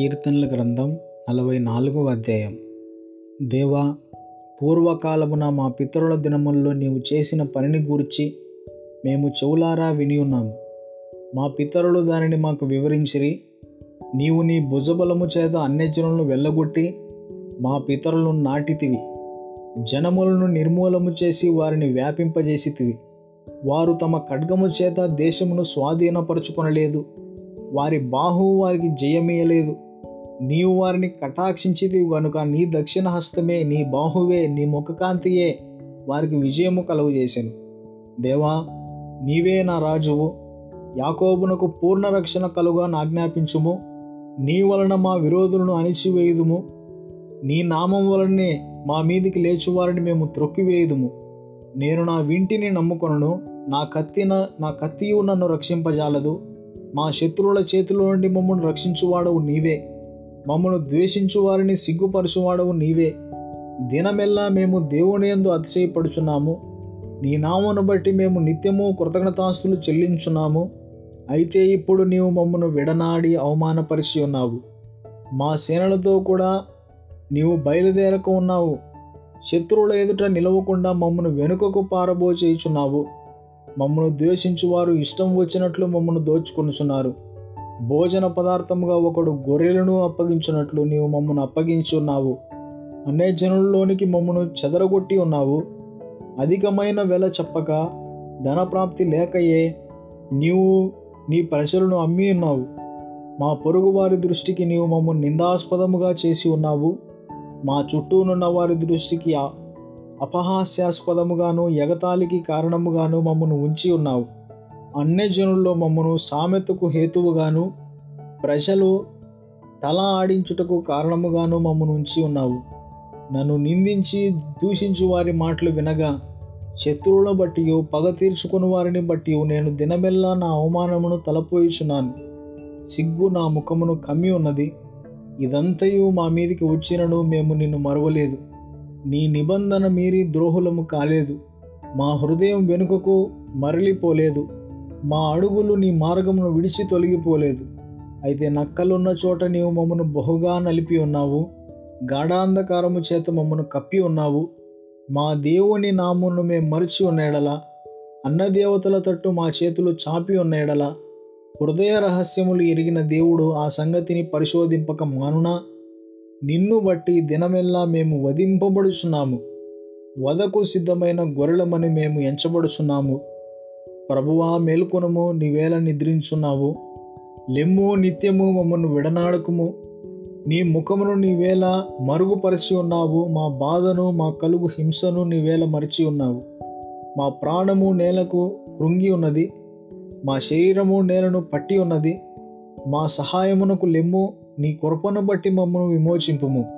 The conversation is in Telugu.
కీర్తనల గ్రంథం నలభై నాలుగవ అధ్యాయం. దేవా పూర్వకాలమున మా పితరుల దినముల్లో నీవు చేసిన పనిని గూర్చి మేము చెవులారా విని ఉన్నాము మా పితరులు దానిని మాకు వివరించిరి. నీవు నీ భుజబలము చేత అన్యజనులను వెళ్ళగొట్టి మా పితరులను నాటితివి. జనములను నిర్మూలము చేసి వారిని వ్యాపింపజేసితివి. వారు తమ ఖడ్గము చేత దేశమును స్వాధీనపరచుకొనలేదు. వారి బాహువు వారికి జయమేయలేదు. నీవు వారిని కటాక్షించిది గనుక నీ దక్షిణ హస్తమే నీ బాహువే నీ ముఖకాంతియే వారికి విజయము కలుగు చేశాను దేవా నీవే నా రాజువు. యాకోబునకు పూర్ణ రక్షణ కలుగా ఆజ్ఞాపించుము. నీ వలన మా విరోధులను అణిచివేయుదుము. నీ నామం వలనే మా మీదికి లేచువారిని మేము త్రొక్కివేయుదుము. నేను నా వింటిని నమ్ముకొనను. నా కత్తిన నా కత్తియు నన్ను రక్షింపజాలదు. మా శత్రువుల చేతిలో నుండి మమ్మల్ని రక్షించువాడవు నీవే. మమ్మను ద్వేషించు వారిని సిగ్గుపరచువాడవు నీవే. దినమెల్లా మేము దేవుని యందు అతిశయపడుచున్నాము. నీ నామను బట్టి మేము నిత్యము కృతజ్ఞతాస్తులు చెల్లించున్నాము. అయితే ఇప్పుడు నీవు మమ్మను విడనాడి అవమానపరిచి ఉన్నావు. మా సేనలతో కూడా నీవు బయలుదేరక ఉన్నావు. శత్రువుల ఎదుట నిలవకుండా మమ్మను వెనుకకు పారబోచేయుచున్నావు. మమ్మను ద్వేషించువారు ఇష్టం వచ్చినట్లు మమ్మను దోచుకొనుచున్నారు. భోజన పదార్థముగా ఒకడు గొర్రెలను అప్పగించినట్లు నీవు మమ్మను అప్పగించున్నావు అనే జనుల్లోనికి మమ్మను చెదరగొట్టి ఉన్నావు. అధికమైన వెల చెప్పక ధనప్రాప్తి లేకయే నీవు నీ ప్రజలను అమ్మి ఉన్నావు. మా పొరుగువారి దృష్టికి నీవు మమ్మల్ని నిందాస్పదముగా చేసి ఉన్నావు. మా చుట్టూనున్న వారి దృష్టికి అపహాస్యాస్పదముగాను ఎగతాళికి కారణముగాను మమ్మను ఉంచి ఉన్నావు. అన్యజనుల్లో మమ్మను సామెతకు హేతువుగాను ప్రజలు తల ఆడించుటకు కారణముగాను మమ్మను ఉంచి ఉన్నావు. నన్ను నిందించి దూషించు వారి మాటలు వినగా శత్రువులను బట్టి పగ తీర్చుకుని వారిని బట్టి నేను దినమెల్లా నా అవమానమును తలపోయిచున్నాను. సిగ్గు నా ముఖమును కమ్మి ఉన్నది. ఇదంతయు మా మీదికి వచ్చినను మేము నిన్ను మరవలేదు. నీ నిబంధన మీరి ద్రోహులము కాలేదు. మా హృదయం వెనుకకు మరలిపోలేదు. మా అడుగులు నీ మార్గమును విడిచి తొలగిపోలేదు. అయితే నక్కలున్న చోట నీవు మమ్మను బహుగా నలిపి ఉన్నావు. గాఢాంధకారము చేత మమ్మను కప్పి ఉన్నావు. మా దేవుని నామును మేము మరిచి ఉన్నేడలా అన్నదేవతల తట్టు మా చేతులు చాపి ఉన్నేడలా హృదయ రహస్యములు ఎరిగిన దేవుడు ఆ సంగతిని పరిశోధింపక మానునా? నిన్ను బట్టి దినమెల్లా మేము వధింపబడుచున్నాము. వదకు సిద్ధమైన గొర్రెలమని మేము ఎంచబడుచున్నాము. ప్రభువా మేల్కొనము నీవేళ నిద్రించున్నావు. లెమ్ము నిత్యము మమ్మను విడనాడకము. నీ ముఖమును నీవేళ మరుగుపరిచి ఉన్నావు. మా బాధను మా కలుగు హింసను నీవేళ మరిచి ఉన్నావు. మా ప్రాణము నేలకు కృంగి ఉన్నది. మా శరీరము నేలను పట్టి ఉన్నది. మా సహాయమునకు లెమ్ము నీ కొరపను బట్టి మమ్మను విమోచింపుము.